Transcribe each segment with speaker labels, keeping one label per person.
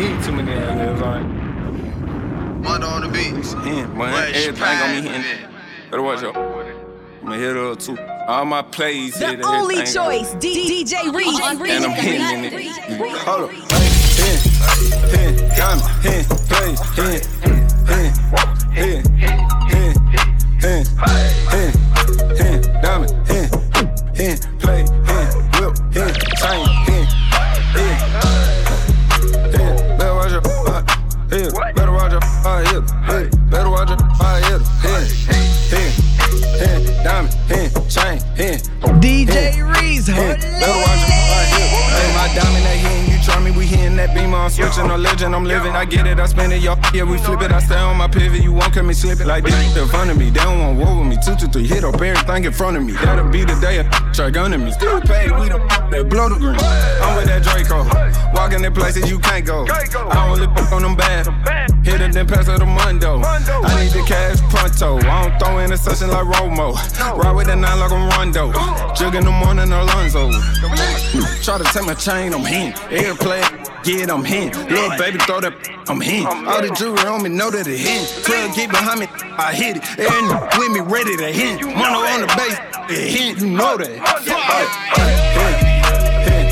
Speaker 1: need too many aliens on
Speaker 2: it. Mother on the beat.
Speaker 1: Hint, boy, everything gonna be hitting. Better watch out. I'ma hit her too. All my plays
Speaker 3: The
Speaker 1: hit
Speaker 3: only
Speaker 1: everything.
Speaker 3: choice, D- DJ Reece.
Speaker 1: And I'm hitting it. Hold up. Hint, hint, diamond, hint, plays, hint, hint, hint, hint, hint, hint, hint, diamond, hint, hint, play,
Speaker 3: DJ Reece,
Speaker 1: Better watch hit. Hey, my diamond, that hitting. You try me, we hitting that beam. I'm switching no legend. I'm living. I get it, I spend it. Y'all, yeah, we flip it. I stay on my pivot. You won't come and slip it like this in front of me. They don't want war with me. Two, two, three, hit up everything in front of me. That'll be the day. Try gunning me. Still paid. We the that blow the green. I'm with that Draco. Walking in places you can't go. I only fuck on them bad. Hit it, then pass her the Mundo. I need the cash pronto. I don't throw in a session like Romo. Ride with the nine like I'm Rondo. Jug in the morning, Alonzo. Try to take my chain, I'm in. Airplay, get I'm Little baby, throw that, I'm in. All the jewelry on me, know that it hit. Plug get behind me, I hit it. And with me, ready to hit. Mono on the base, it hit, you know that. Hit, hit,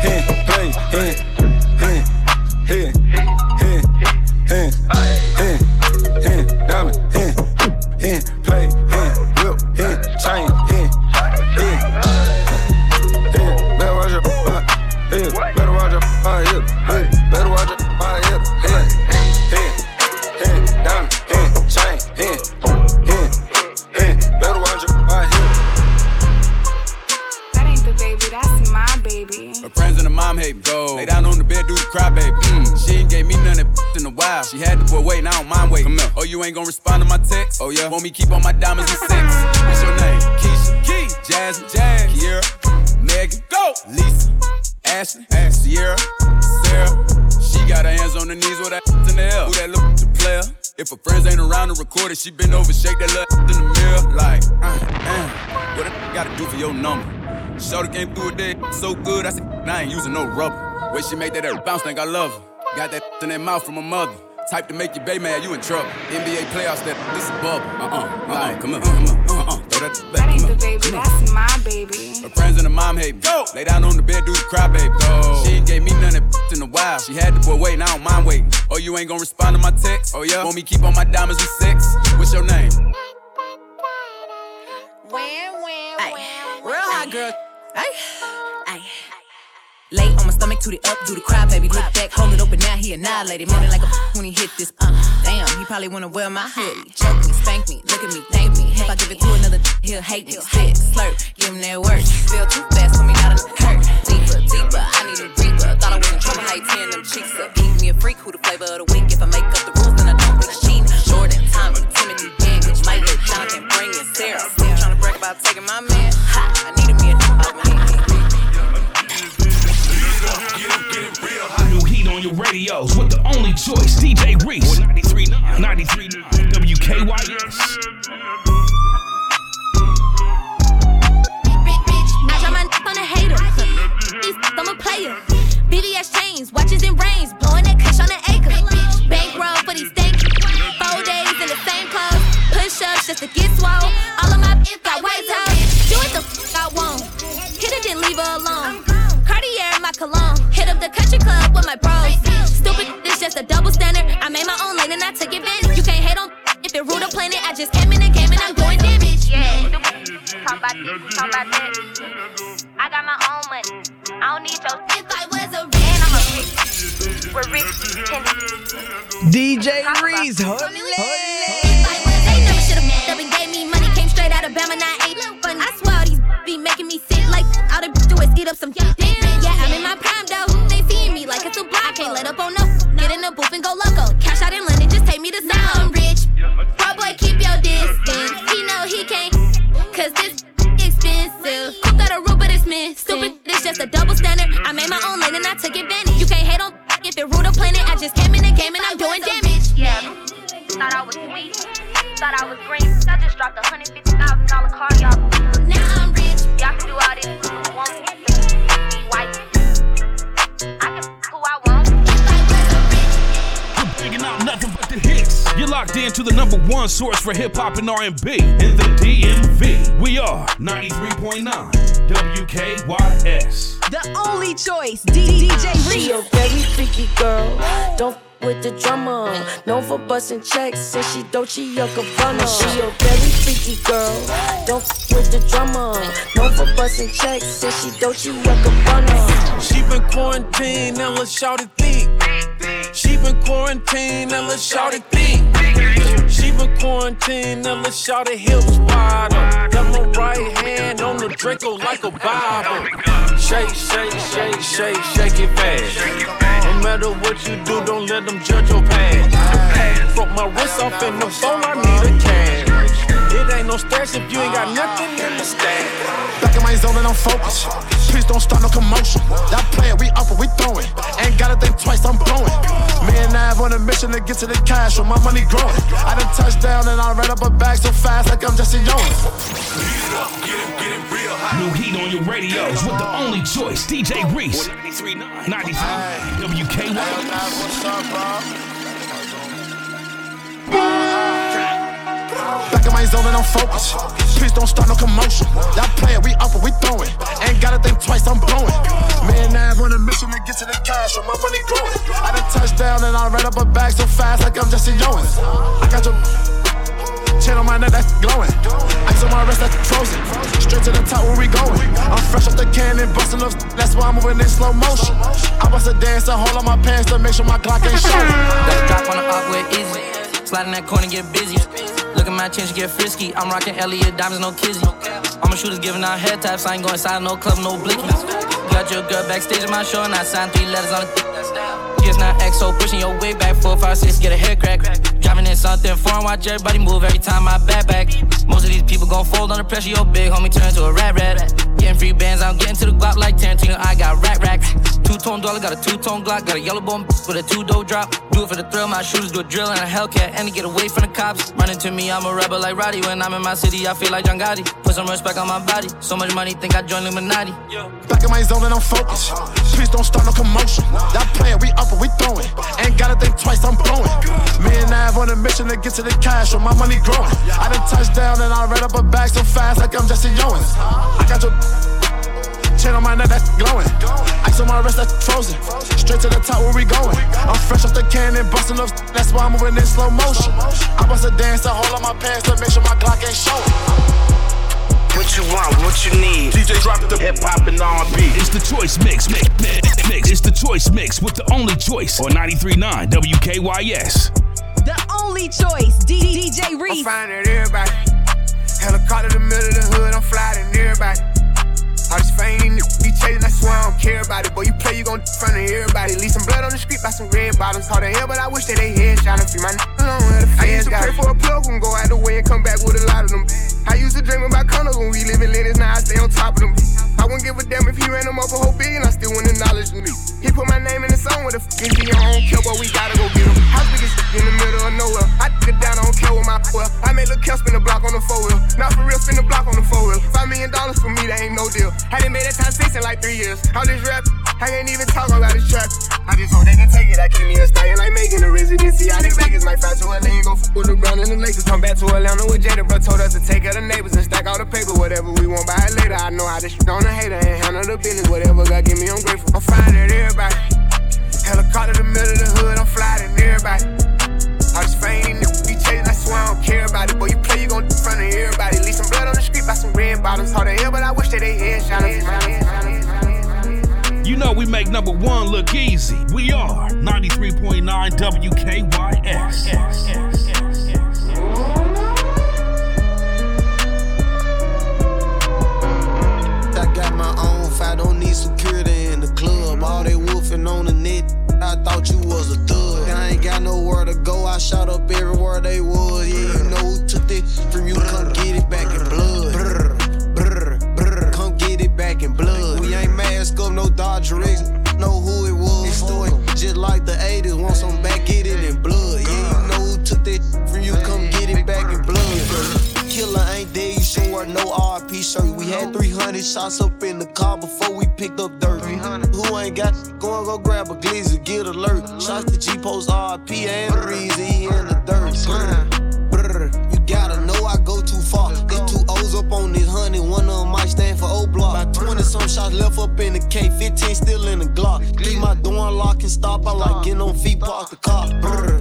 Speaker 1: hit, play, hit, hit, hit, hit,
Speaker 4: She had the boy waiting, I don't mind waiting. Oh, you ain't gonna respond to my text? Oh, yeah. Want me keep on my diamonds and sex? What's your name? Keisha. Key. Jasmine. Jazz. Kiera. Megan. Go. Lisa. Ashley. Ash. Sierra. Sarah. She got her hands on her knees with that in the air. Who that look the player? If her friends ain't around to record it, she been over, shake that little in the mirror. Like, uh, uh, what I gotta do for your number? Shorty came through a day so good, I said, I ain't using no rubber. Way she make that air bounce, think I love her. Got that in that mouth from her mother. Type to make your baby mad, you in trouble. NBA playoffs, that this a bubble. Uh uh, uh uh, come on, come on, uh uh, throw that
Speaker 5: That ain't the baby, that's my baby.
Speaker 4: Her friends and her mom hate me. Go. Lay down on the bed, do the cry, baby. Go. She ain't gave me none of that in a while. She had the boy waiting, I don't mind waiting. Oh, you ain't gonna respond to my text? Oh, yeah? Want me keep on my diamonds with sex? What's your name?
Speaker 6: Real hot girl. Ay, ay. Lay on my stomach, toot it up, do the cry, baby. Look back, hold it open, now he annihilated. Money like a when he hit this. Uh, damn, he probably wanna wear my hoodie. Choke me, spank me, look at me, thank me. If I give it to another, he'll hate me. Spit, slurp, give him that work. Feel too fast for me, not a hurt. Deeper, deeper, I need a reaper. Thought I was in trouble, you tearing them cheeks up. Keep me a freak, who the flavor of the week. If I make up the rules, then I don't think cheating. Jordan, Tommy, Timothy, might let Jonathan bring in Sarah. Still trying to brag about taking my man. Ha,
Speaker 7: on your radios with the only choice, DJ Reece. 93.9, 93.9, WKYS.
Speaker 8: thought I was green. I just dropped a hundred fifty thousand dollar car, y'all.
Speaker 9: Now I'm rich.
Speaker 8: Y'all can do all this. I want be white. I can who I want. I'm digging out nothing but the hits.
Speaker 10: You're locked in to the number one source for hip hop and R&B in the DMV. We are 93.9 WKYS.
Speaker 3: The only choice, DJ
Speaker 11: Reece.
Speaker 3: She
Speaker 11: a very freaky girl. Don't with the drummer. Known for busting checks and she Dolce Gabbana. She a funnel. She a very freaky girl. Don't f- with the drummer. Known for busting checks and she Dolce Gabbana.
Speaker 12: She a funnel. She been quarantined, now let's shout it thick. She been quarantined, now let's shout it thick. She been quarantined, now let's shout it hips wide up. Got my right hand on the Draco like a Bible. Shake, shake, shake, shake, shake it fast. Matter what you do, don't let them judge your past. Broke my wrist off in the bowl, I need a cash. It ain't no stash if you ain't got nothing in the stash.
Speaker 13: Back in my zone and I'm focused. Please don't start no commotion. That player, we up and we throwing. Ain't gotta think twice, I'm blowing. Me and Nav on a mission to get to the cash, so my money growing. I done touched down and I ran up a bag so fast like I'm Jesse Owens.
Speaker 10: New heat on your radios with the only choice, DJ Reece. 93.9 WKYS.
Speaker 13: Back in my zone and I'm focused. Please don't start no commotion. That player, we up and we throwing. Ain't gotta think twice, I'm blowing. And Nav on a mission to get to the cash, so my money growing. I done touched down and I ran up a bag so fast like I'm Jesse Owens. I got your chain on my neck that's glowing. Ice on my wrist that's frozen. Straight to the top where we going. I'm fresh off the cannon, busting up. That's why I'm moving in slow motion. I bust a dance and hold on my pants to make sure my Glock ain't showing.
Speaker 14: Gotta drop on the up easy. Slide in that corner, get busy. Look at my change, get frisky. I'm rocking Elliot diamonds, no kizzy. All my shooters giving out head taps. I ain't going inside no club, no blickies. Got your girl backstage at my show, and I signed three letters on the Just not XO, pushing your way back. Four, five, six, get a hair crack. Driving in something foreign, watch everybody move every time I back back. Most of these people gon' fold under pressure. Your big homie turn to a rat rat. Getting free bands, I'm getting to the guap like Tarantino. I got rack rack. Two tone dollar, got a two tone Glock, got a yellow bone with a two dough drop. Do it for the thrill, my shooters do a drill and a Hellcat, and to get away from the cops. Running to me, I'm a rebel like Roddy. When I'm in my city, I feel like John Gotti. Put some respect on my body. So much money, think I joined Illuminati.
Speaker 13: Back in my zone and I'm focused. Please don't start no commotion. That player, we up and we throwing. Ain't gotta think twice, I'm blowing. Me and Nav on a mission to get to the cash, so my money growing. I done touched down and I ran up a bag so fast like I'm Jesse Owens. I got your chain on my neck that's glowing. Ice on my wrist that's frozen. Straight to the top where we going. I'm fresh off the cannon, busting up. That's why I'm moving in slow motion. I bust a dance I hold on my pants to make sure my Glock ain't showing.
Speaker 15: What you want, what you need.
Speaker 10: DJ drop the
Speaker 15: hip hop and R&B.
Speaker 10: It's the choice mix, mix, mix, mix. It's the choice mix with the only choice on 93.9 WKYS.
Speaker 3: The only choice. D- DJ Reece.
Speaker 16: I'm finding everybody. Helicopter in the middle of the hood, I'm flying everybody. All this fame, be chasing, I swear I don't care about it. Boy, you play, you gon' in front of everybody. Leave some blood on the street by some red bottoms. Hard to hell, but I wish that they head shot free my n- alone. where the I used to pray for a plug and go out the way and come back with a lot of them. I used to dream about condos when we live in Lenox, now I stay on top of them. I wouldn't give a damn if he ran them up a whole billion, I still wouldn't acknowledge me. He put my name in the song with a fucking G, I don't care, but we gotta go get him. House big as in the middle of nowhere. I took it down, I don't care with my well. I made Lil' Kel spin the block on the four wheel. Not for real, spin the block on the four wheel. Five million dollars for me, that ain't no deal. Done made that time six in like three years. All this rap, I ain't even talk about this trap. I just hope they can take it. I keep me a stallion like making a residency out in Vegas. Might fly to LA go f with the Brown and the Lakers. Come back to Atlanta with Jada, bro. Told us to take of the neighbors and stack all the paper. Whatever we want, buy it later. I know how to shit on the hater and handle the business. Whatever God give me, I'm grateful. I'm finding everybody. Helicopter in the middle of the hood, I'm flying everybody. All this fame, be chasing, I swear I don't care about it. Boy, you play, you gon' in front of everybody. Leave some blood on the street by some red bottoms. Hard to hell, but I wish that they head shot
Speaker 10: You know we make number one look easy. We are 93.9 WKYS.
Speaker 17: I got my own fight, don't need security in the club. All they wolfing on the net, I thought you was a thug. I ain't got nowhere to go, I shot up everywhere they was. Yeah, you know who took it from you, come get it back in blood. shots up in the car before we picked up dirt. 300. Who ain't got go and go grab a glizzy, get alert. Shots to G Post RP and Breezy in the dirt. You gotta know I go too far. Get two O's up on this honey, one of them might stand for O block. About 20 some shots left up in the K, 15 still in the Glock. Keep my door unlocked and stop. I like getting on feet, park the car. Brr.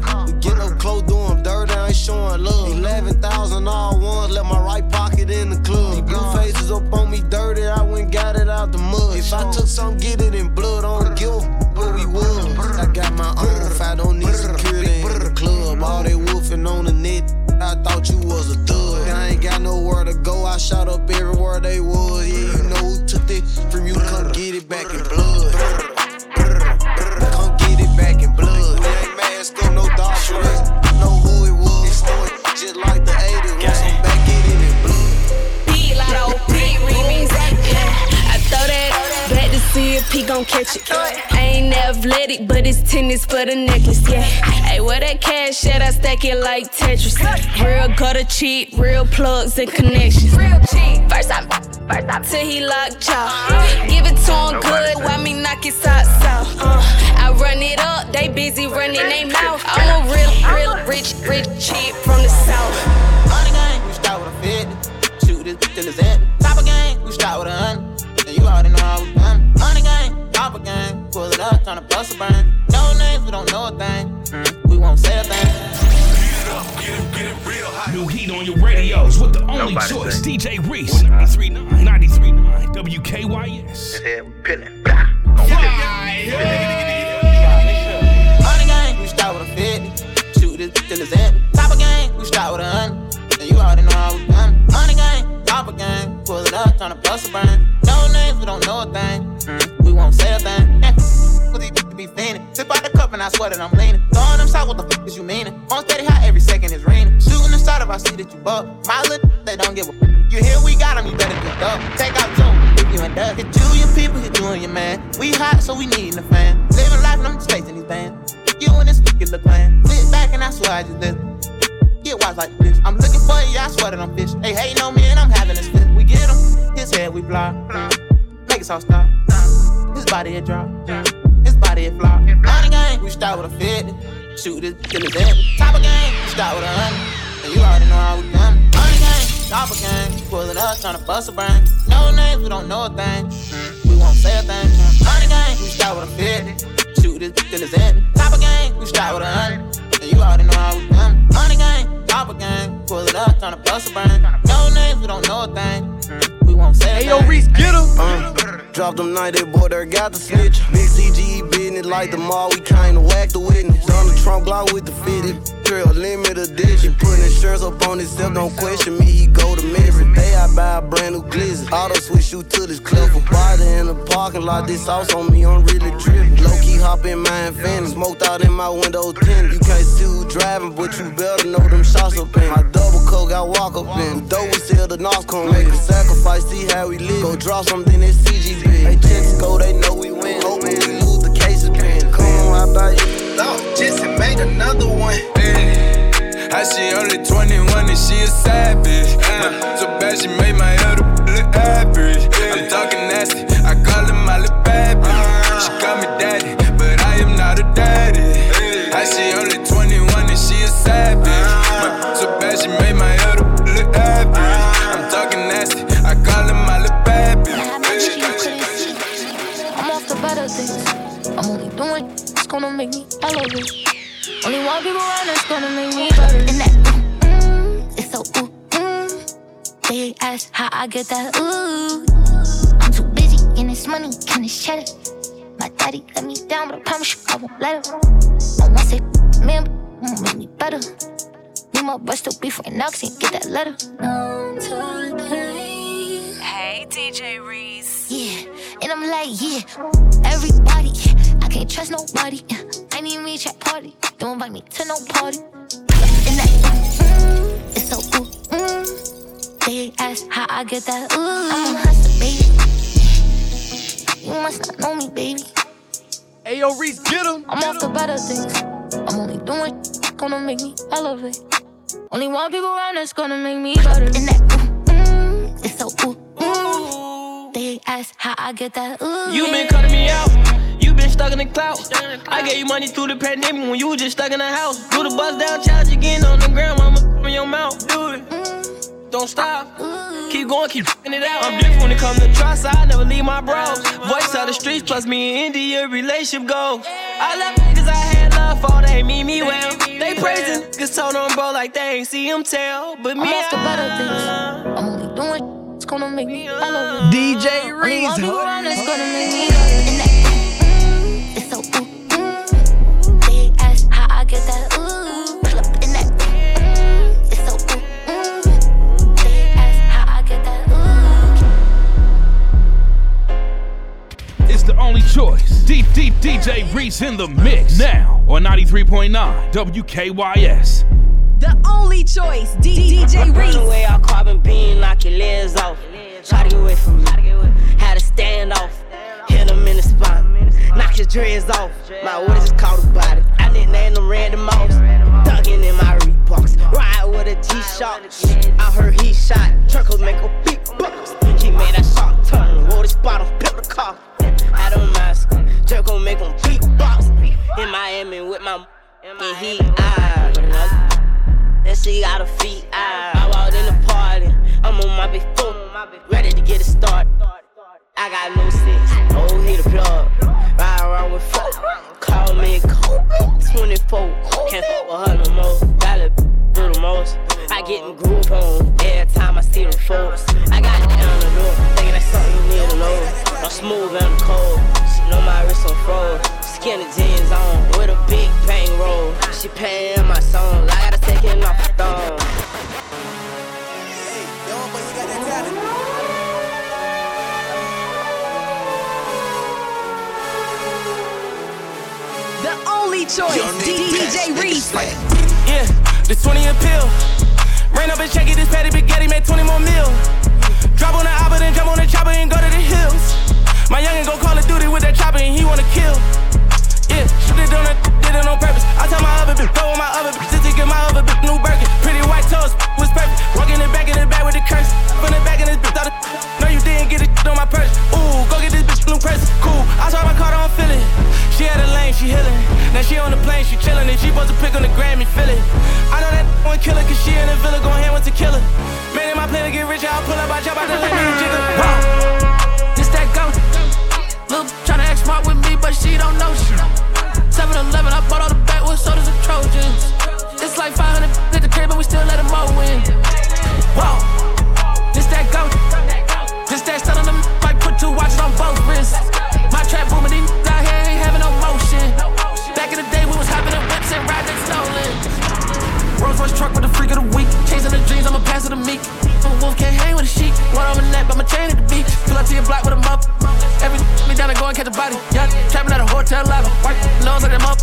Speaker 17: If I took some, get it in blood, on give where we was. I got my own, if I don't need security in the club. All they wolfing on the net. I thought you was a thug. I ain't got nowhere to go. I shot up everywhere they was. Yeah, you know who took it from you. Come get it back in blood.
Speaker 11: Gon' catch it. I ain't athletic, but it's tennis for the necklace. Yeah, hey, where that cash at? I stack it like Tetris. Real gutter cheat, real plugs and connections. Real cheat. First I'm, first I till he locked jaw. Give it to him good, while me knock his socks off. Uh, I run it up, they busy running they mouth. I'm a real, real rich, rich cheat from the south.
Speaker 18: Money gang, we start with a 50. Shoot this bitch till it's empty. Top of gang, we start with a hundred. And you already know how we done. Money gang, top of gang. Pull it up, tryna bust a burn. No names, we don't know a thing. Mm, we won't say a thing.
Speaker 10: New heat on your radios with the only
Speaker 19: Nobody
Speaker 10: choice,
Speaker 19: say.
Speaker 10: DJ Reece. 93.9, 93.9, WKYS.
Speaker 19: His head was peeling.
Speaker 18: Money gang, we start with a 50. Shoot this till it's empty. Top of gang, we start with a hundred. And you already know how we done. Money gang, top of gang. Pull it up, tryna bust a burn. No names, we don't know a thing. Mm, we won't say a thing. Be fiending. Sip out the cup and I swear that I'm leaning. Throwing them shots, what the fuck is you meaning? On steady high every second is raining. Shooting inside if I see that you buck. My little they don't give a You hear we got 'em, you better get up. Take out two if you ain't done. Hit you your people, hit you and your man. We hot, so we need a fan. Living life and I'm just facing these bands. You and this fucking look plan. Sit back and I swear I just listen. Get wise like this. I'm looking for you, I swear that I'm fish. Hey, hating on me and I'm having this fit. We get him, his head we block. Make us all stop. His body a drop. His body a flop. Money gang, we start with a 50. Shoot it till it's empty. Top of game, we start with a hundred. And you already know how we done. Money gang, top of game. Pull it up, tryna bust a brain. No names, we don't know a thing. We won't say a thing. Money gang, we start with a 50. Shoot it till it's empty. Top of game, we start with a hundred. And you already know how we done. Money gang, top of game. Pull it up, tryna bust a brain. No names, we don't know a thing. We won't say
Speaker 17: Hey, yo, Reece, get him. Uh, drop them night, that boy there got the snitch. Big CGE business like the mall, we kinda whack the witness. Donald Trump Glock with the fitted. Trail limited edition. Put insurance up on himself, don't question me, he go to me. Every day I buy a brand new glizzy. Auto switch you to this clip. A body in the parking lot, this sauce on me, I'm really tripping. Low key hop in my infinity. Smoked out in my window tint. You can't see who driving, but you better know them shots up in. My double coat got walk up in. Though we sell the North come make a sacrifice, see how we live. Go drop something in CGB. Hey, Texaco, they know we win. Hope we lose the case of pen. Come on, how about you?
Speaker 20: Lord, Jesse made another one.
Speaker 4: How she only 21 and she a savage. Uh, so bad she made my other look average. I'm talking
Speaker 21: ask how I get that ooh. I'm too busy getting this money, kinda cheddar. My daddy let me down, but I promise you I won't let him. I won't say man, won't make me better. Me my beef right now, cause he ain't get that letter. Numb to the pain.
Speaker 22: Hey, DJ Reece.
Speaker 21: Yeah, and I'm like, yeah, everybody, I can't trust nobody. I need me a trap party, don't invite me to no party. And that, mm, it's so ooh. They ask how I get that ooh. I'm a hustler, baby. You must not know me, baby.
Speaker 12: Hey, yo, Reece, get him.
Speaker 21: I'm off the better things. I'm only doing gonna make me elevate. Only one people around that's gonna make me better. And that, ooh, mm, it's so ooh, mm. They ask how I get that ooh.
Speaker 12: You been cutting me out. You been stuck in the clout.
Speaker 23: I gave you money through the pandemic when you was just stuck in the house. Do the bust down challenge again on the ground, mama in your mouth. Do it. Don't stop. Mm-hmm. Keep going, keep f***ing it out. I'm different when it comes to trust. I never leave my bros. Voice of the streets, plus me and India relationship goals. I love niggas I had love for, they mean me well. They praising niggas told them bro like they ain't see him tell. But me,
Speaker 21: I'm for better things. I'm only doing it's gonna make me follow.
Speaker 24: DJ Reece.
Speaker 21: Only one around that's gonna make me in that. It's so
Speaker 10: choice. Deep, deep DJ Reece in the mix now on 93.9 WKYS.
Speaker 3: The only choice, D- DJ
Speaker 25: Run
Speaker 3: Reece.
Speaker 25: away, all carbon beam, knock your legs off. Try to get away from me. Had to stand off. Hit him in the spine. Knock his dreads off. My what is called a body. I nicknamed him Randy Moss. Thuggin' in my Reeboks. Ride with a G-Shock. I heard he shot. Truckles make a big box. He made that shot turn. Wore the spot on pimp the car. Had a mask. Jerko make him beatbox. In Miami with my and he eye. That she got her feet out. I walked in the party. I'm on my big phone, ready to get it started. I got no sense. Oh, hit the plug. Ride around with folk. Call me cold. 24. Can't fuck with her no more. Gotta do the most. I get in groove on every time I see them folks. I got it down the door. Thinking that's something you need to know. I'm smooth and I'm cold. She know my wrist on froze. Skinny jeans on with a big bang roll. She paying my song. I gotta take it off the thumb.
Speaker 3: The only choice, D- DJ Reece.
Speaker 23: Yeah, the 20 appeal. Rain up and check it, this patty spaghetti made 20 more mil. Drop on the oppa, then jump on the chopper and go to the hills. My youngin' go Call of Duty with that chopper and he wanna kill. Yeah, shoot it on it, did it on purpose. I tell my other bitch, with my other bitch, just to get my other bitch new Birkin. Pretty white toes, was perfect. Walking it back in the back with the curse. From the back in this bitch, thought. No, you didn't get it on my purse. Ooh, go get this bitch new purse. Cool, I saw my car, don't feel it. She had a lane, she healing. Now she on the plane, she chillin'. And she supposed to pick on the Grammy, feel it. I know that one killer, cause she in the villa, gon' hand with tequila. Man, in my plan to get rich, I'll pull up, I jump out the lane and jiggle.
Speaker 26: Lil' tryna act smart with me, but she don't know shit. 7 Eleven, I bought all the backwoods sodas and Trojans. It's like 500 at the crib, and we still let them all win. Whoa. This that go. This that on them, like put two watches on both wrists. My trap booming, these out here ain't having no motion. Back in the day, we was hopping in whips and riding stolen. Rolls Royce truck with the freak of the week. Chasing the dreams, I'ma pass it to me. A wolf can't hang with a sheep. One Nose like that muff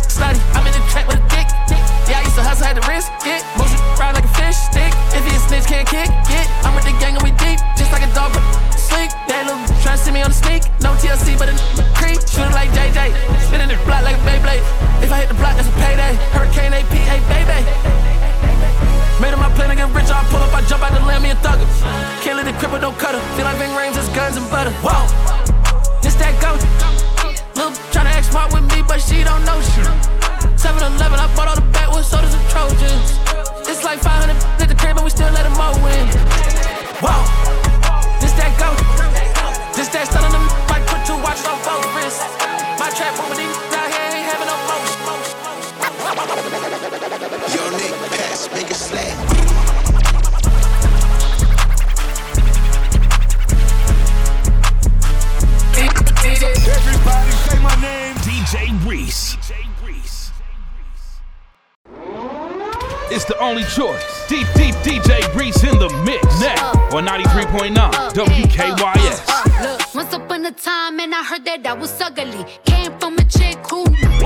Speaker 26: in the
Speaker 10: mix now on 93.9 uh, uh, uh, WKYS.
Speaker 21: Look, once upon a time, and I heard that I was ugly. Came from a chick who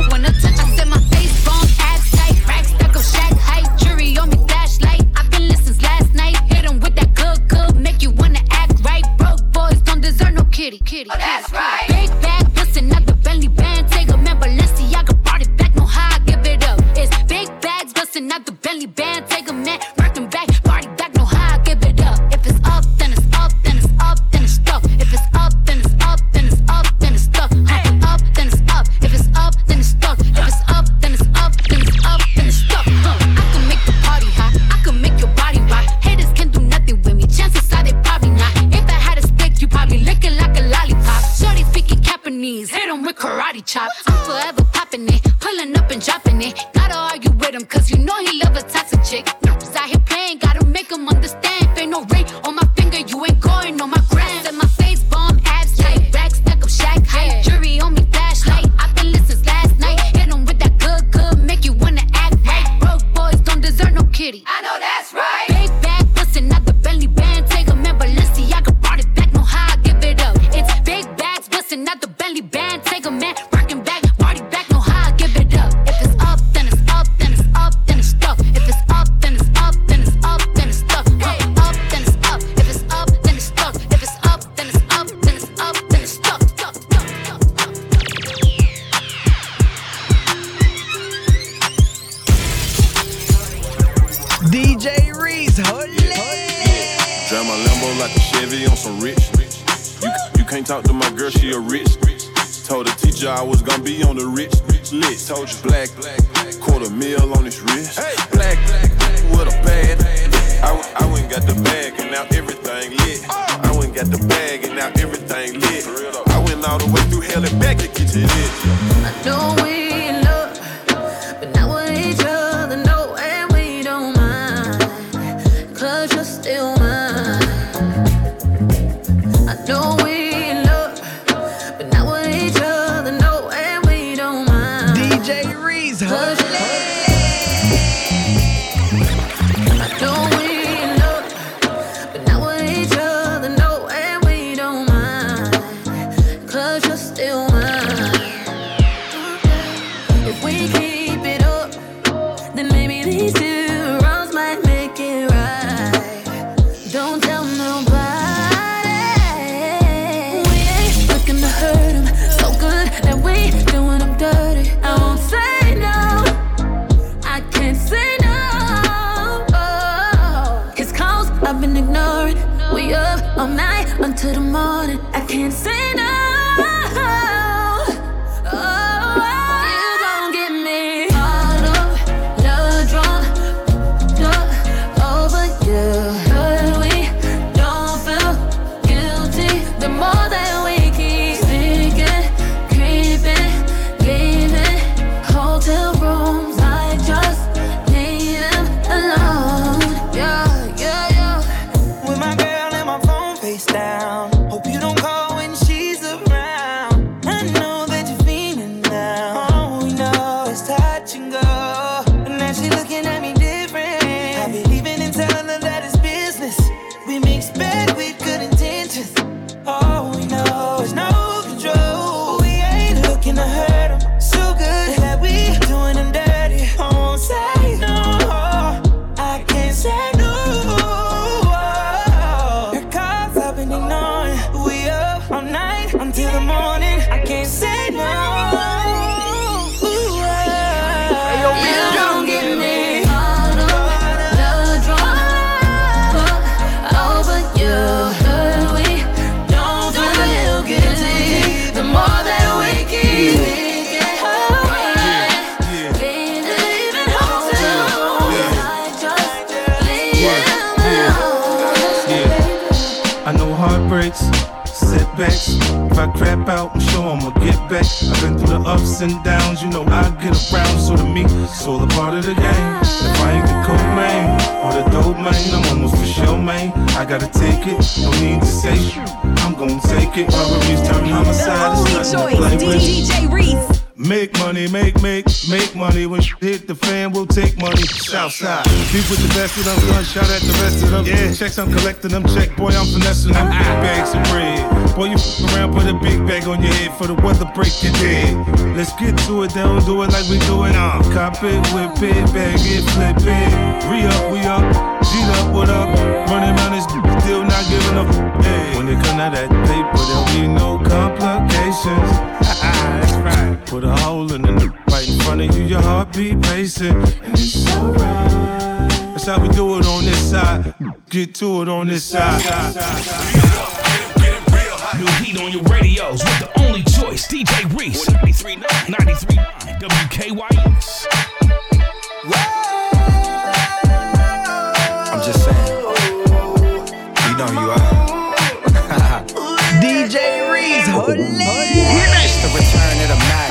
Speaker 21: wanna touch. I said my face bomb, abs tight, rack stack of shack height, jury on me flashlight. I've been listening last night. Hit 'em with that good, good, make you wanna act right. Broke boys don't deserve no kitty, kitty. Oh, that's right.
Speaker 27: kitty. I know that's right.
Speaker 24: and
Speaker 28: downs, you know I get around. So to me, it's all a part of the game. If I ain't the or the dope I'm almost for. I gotta take it, no need to say. I'm gonna take it. Robberies turn homicide, it's play with.
Speaker 3: DJ
Speaker 28: Reece money, make, make, make money. When shit hit the fan, we'll take money. Southside. Beef with the best of them, gunshot at the rest of them. Yeah. Checks, I'm collecting them. Check, boy, I'm finessing them. Big bags of bread. Boy, you fuck around, put a big bag on your head for the weather break your dead. Let's get to it, they don't do it like we do it. Uh, cop it, whip it, bag it, flip it. Re up, we up, G up, what up? Running around this still not giving up. Hey. When it come out that paper, there'll be no complications. That's right. Put a hole in happening. Right in front of you, your heartbeat pacing. And it's alright. That's how we do it on this side. Get to it on this side.
Speaker 10: New heat on your radios with the only choice, DJ Reece. 93.9 WKYS.
Speaker 29: I'm just saying. You know you are.
Speaker 30: DJ Reece, holy.
Speaker 31: It's the return of the night.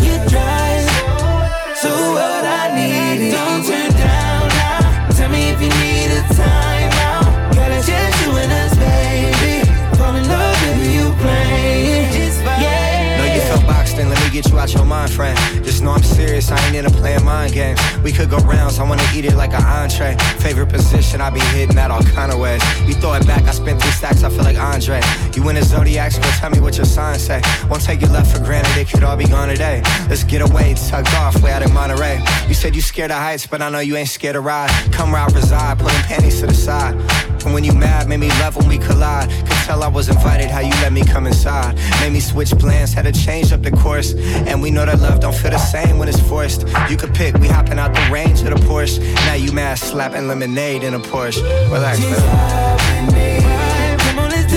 Speaker 23: Get dry So what I need Don't turn down now. Tell me if you need a timeout Gotta change you in us baby. Fall in love with who you play
Speaker 31: No get boxed and let me get you out your mind frame. Know I'm serious, I ain't into playing mind games. We could go rounds, I wanna eat it like an entree. Favorite position, I be hitting that all kind of ways. You throw it back, I spent three stacks, I feel like Andre. You in the zodiac, go tell me what your sign say. Won't take your left for granted, it could all be gone today. Let's get away, tucked off, way out in Monterey. You said you scared of heights, but I know you ain't scared to ride. Come round, reside, putting panties to the side. And when you mad, made me love when we collide. Could tell I was invited, how you let me come inside. Made me switch plans, had to change up the course. And we know that love don't feel the same when it's forced. You could pick, we hopping out the range of the Porsche. Now you mad, slapping lemonade in a Porsche. Relax, man.
Speaker 23: Come on, let's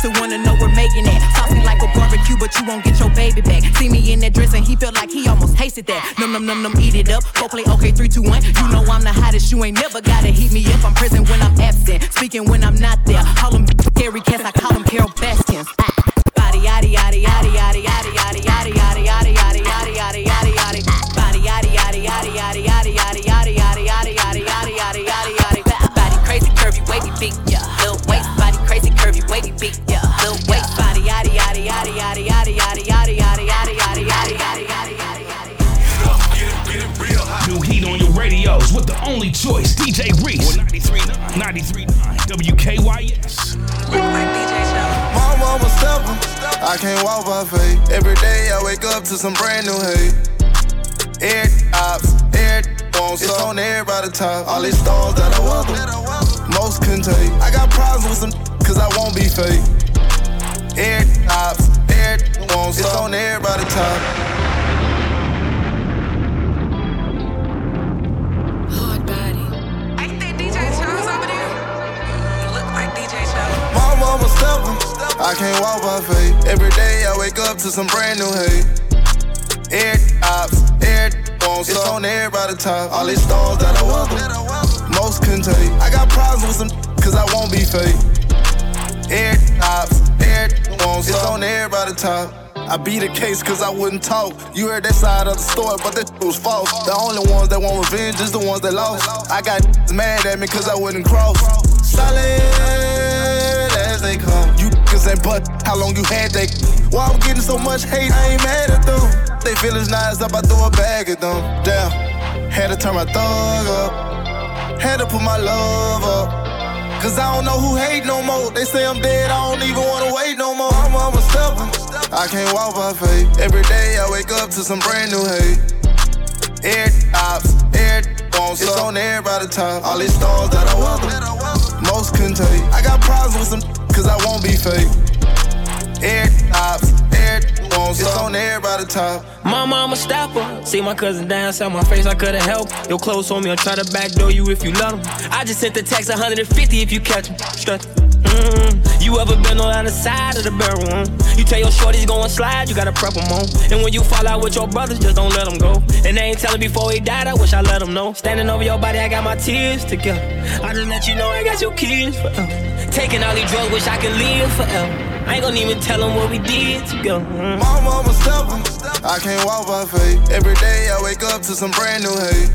Speaker 6: still wanna know we're making it. Saucy like a barbecue, but you won't get your baby back. See me in that dress and he felt like he almost tasted that. Num num num num, eat it up. Go play okay, three, two, one. You know I'm the hottest. You ain't never gotta heat me up. I'm present when I'm absent, speaking when I'm not there. Call them scary cats, I call them Carol Bastians. Ah. Crazy curvy wavy beak, yeah. Little waist, body yaddy yaddy yaddy yaddy yaddy yaddy yaddy yaddy yaddy yaddy yaddy yaddy yaddy yaddy.
Speaker 10: New heat on your radios with the only choice, DJ Reece. 93.9 93.9 WKYS.
Speaker 13: My mama steppin', I can't walk by faith. Every day I wake up to some brand new hate. Air ops, air wants it's on everybody top. All these stars that I welcome, most couldn't take. I got problems with some cause I won't be fake. Air ops, air wants it's on everybody top. Hard body. Ain't that DJ Charles over there? Look like DJ Charles. My mama steppin', I can't walk by faith. Every day I wake up to some brand new hate. Air ops, air wants it's on everybody top. All these stars that I welcome, most couldn't take. I got problems with some cause I won't be fake. Air air it's on everybody top. I beat the case cause I wouldn't talk. You heard that side of the story, but that was false. The only ones that want revenge is the ones that lost. I got mad at me cause I wouldn't cross. Solid as they come. You niggas ain't but how long you had they. Why I'm getting so much hate, I ain't mad at them. They feelings nice up, I throw a bag at them. Damn, had to turn my thug up. Had to put my love up. Cause I don't know who hate no more. They say I'm dead, I don't even wanna wait no more. I'm on my steppin'. I can't walk by faith. Every day I wake up to some brand new hate. Air ops, air wants it's on everybody top. All these stars that I welcome, most couldn't take. I got problems with some cause I won't be fake. Air ops, air wants it's on everybody top.
Speaker 32: My mama stopper. See my cousin dance on my face, I couldn't help. Your clothes on me, I'll try to backdoor you if you let them. I just sent the text 150 if you catch me. Strut. Mm, you ever been on the other side of the barrel? Mm? You tell your shorties go and slide, you gotta prep them on. And when you fall out with your brothers, just don't let them go. And they ain't telling before he died, I wish I let them know. Standing over your body, I got my tears together. I just let you know I got your kids forever. Taking all these drugs, wish I could live forever.
Speaker 33: I ain't gon' even tell them what we did together.
Speaker 34: My mama stubborn. I can't walk by faith. Every day I wake up to some brand new hate.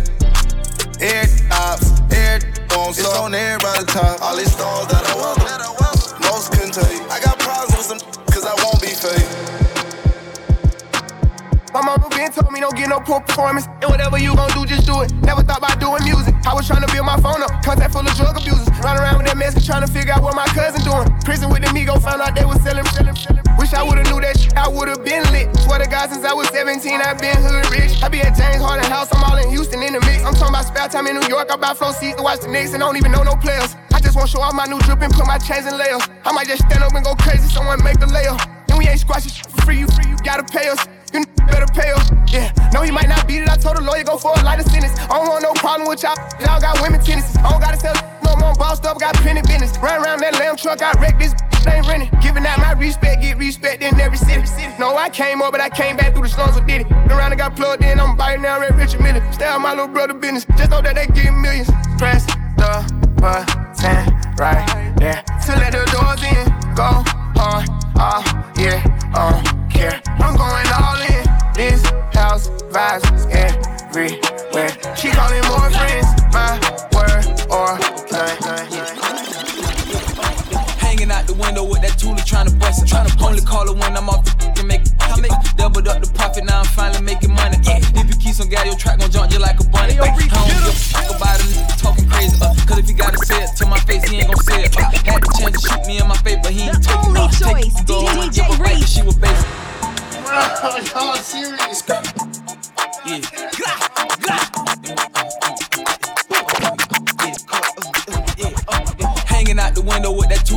Speaker 34: Air ops, air bombs, it's on everybody's top. All these stars that I welcome, most couldn't take. I got problems with some, cause I won't be fake.
Speaker 16: My mama been told me don't get no poor performance. And whatever you gon' do, just do it. Never thought about doing music. I was trying to build my phone up. Contact full of drug abusers. Run around with that mess trying to figure out what my cousin doing. Prison with the Migo, found out they was selling, selling, selling. Wish I would've knew that shit, I would've been lit. Swear to God, since I was 17, I've been hood rich. I be at James Harden House, I'm all in Houston in the mix. I'm talking about spare time in New York. I buy flow seats to watch the Knicks and don't even know no players. I just wanna show off my new drip and put my chains in layers. I might just stand up and go crazy, someone make the layup. And we ain't squashing for free, you free, you gotta pay us. You better pay us. Yeah, no, he might not beat it. I told the lawyer go for a lighter sentence. I don't want no problem with y'all. Y'all got women tennis. I don't gotta sell no more bossed up, got plenty business. Run around that lamb truck, I wrecked this. Ain't renting, giving out my respect, get respect in every city. No, I came up, but I came back through the slums with Diddy. Around and got plugged in, I'm biting down Red Richard Miller. Stay out my little brother business, just know that they give millions. Press the button right there to let the doors in. Go hard, oh yeah, oh care. I'm going all in. This house vibes everywhere. She calling more friends, my word or
Speaker 4: Hanging out the window with that Tula trying to bust it. Trying to only call it when I'm off the and make it. Doubled up the profit, now I'm finally making money. Uh, if you keep some gas, your track gon' jump you like a bunny. Uh, I don't give a fuck about a nigga talking crazy. Uh, Cause if he gotta say it to my face, he ain't gon' say it. Uh, had the chance to shoot me in my face, but he ain't
Speaker 3: The
Speaker 4: taking
Speaker 3: only
Speaker 4: it.
Speaker 3: choice,
Speaker 4: Take it, go
Speaker 3: DJ
Speaker 4: and give her back, 'cause she was basic.
Speaker 34: Y'all serious?
Speaker 4: Yeah.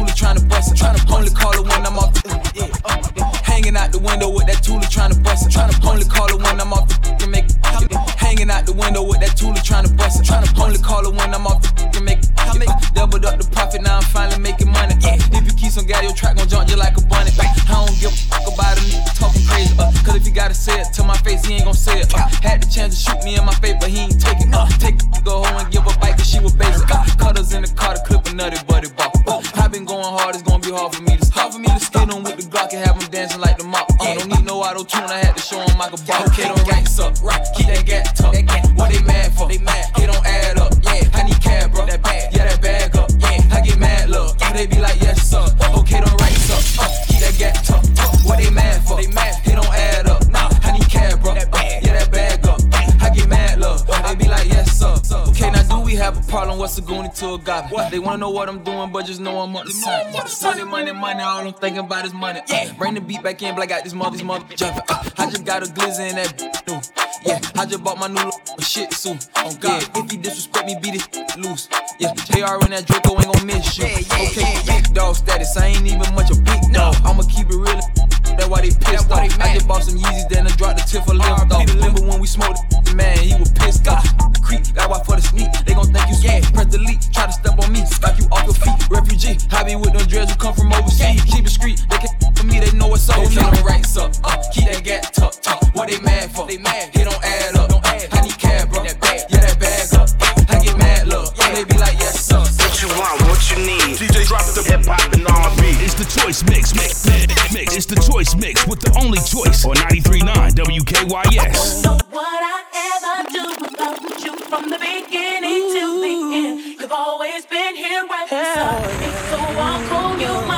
Speaker 4: With trying to bust it. Trying to only call it when I'm off the. Hanging out the window with that Tula trying to bust it. Trying to only call it when I'm off the. Make it. Hanging out the window with that Tula trying to bust it. Trying to only call it when I'm off the. Make it. Doubled up the profit, now I'm finally making money. Uh, if you keep some gas, your track gon' jump you like a bunny. Uh, I don't give a fuck about a nigga talking crazy. Uh, Cause if he gotta say it to my face, he ain't gon' say it. Uh, had the chance to shoot me in my face, but he ain't take it. Uh, take it, go home and give a bite, cause she was basic. Uh, cutters in the car to clip a hard for me to stop. For me to skate on with the Glock and have him dancing like the mop. Uh, don't need no auto tune, I had to show him I could bop. Okay, don't ranks up, right? Keep that gat tucked. What they mad for? They mad. It don't add problem? What's a goonie to a guy? What? They wanna know what I'm doing, but just know I'm up to something. Money, money, money. All I'm thinking about is money. Uh, bring the beat back in, I got this mother, mother. Uh, I just got a glizzy in that. Yeah, I just bought my new a shit suit. Oh God, if he disrespect me, beat it loose. Yeah, JR and that Draco ain't gon' miss you. Okay, big dog status. I ain't even much a big dog. I'ma keep it real. That's why they pissed off. I just bought some Yeezys, then I dropped the tip for lift off. Remember when we smoked? Man, he was pissed off. Creep, got why for the sneak. They gon' think you sweet. Press delete, try to step on me, knock you off your feet. Refugee, be with them dreads who come from overseas. Keep it street, they can for me, they know what's up. Okay, them ranks up, uh, keep that gat tucked. What they mad for? They mad. It don't add up. Don't add. I need cab, bro. Yeah, that bag up. I get mad, look. Yeah, they be like, yes, sir.
Speaker 12: What you want, what you need. DJ drop the hip hop and R&B.
Speaker 10: It's the choice mix, mix, mix, mix. It's the choice mix with the only choice on 93.9 WKYS.
Speaker 27: So what I ever do without you from the beginning till the end. You've always been here right beside me, so I'll call you my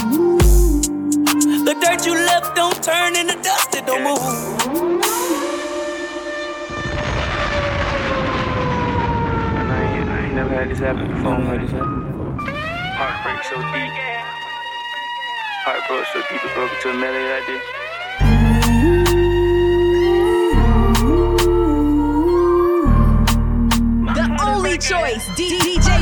Speaker 35: The dirt you left don't turn into dust, it don't move.
Speaker 36: I ain't never had this happen before. Never had this happen before. Heartbreak so deep. Heart broke so deep it broke into a melody like this.
Speaker 3: The only choice, D- DJ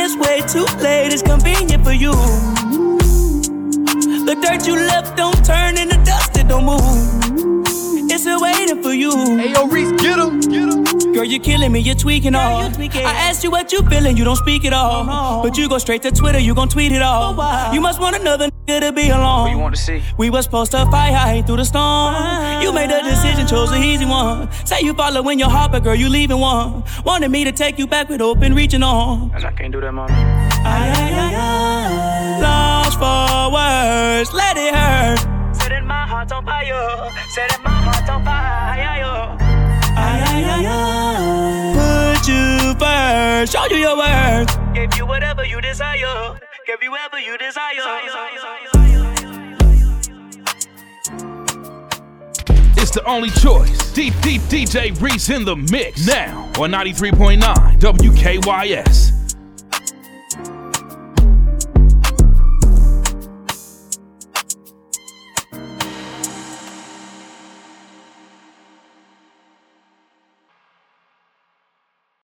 Speaker 35: I guess way too late It's convenient for you. The dirt you left don't turn into dust, it don't move. It's still waiting for you. Hey yo, Reece, get him, get him. Girl, you're killing me, you're tweaking all. You tweaking. I asked you what you feeling, you don't speak at all. Oh, but you go straight to Twitter, you gon' tweet it all. Oh, you must want another nigga to be alone.
Speaker 36: What you want to see?
Speaker 35: We was supposed to fight high through the storm. You made a decision, chose the easy one. Say you following your heart, but girl, you leaving one. Wanted me to take you back with open reaching on.
Speaker 36: And I can't do that, mama.
Speaker 35: Ay, ay, ay, ay. Lost for words, let it hurt.
Speaker 36: Setting my heart on fire. Setting my heart on fire.
Speaker 35: Ay, ay, ay, ay. Put you first, show you your worth.
Speaker 36: Gave you whatever you desire. You desire.
Speaker 10: It's the only choice. Deep, deep DJ Reece in the mix now on 93.9 WKYS.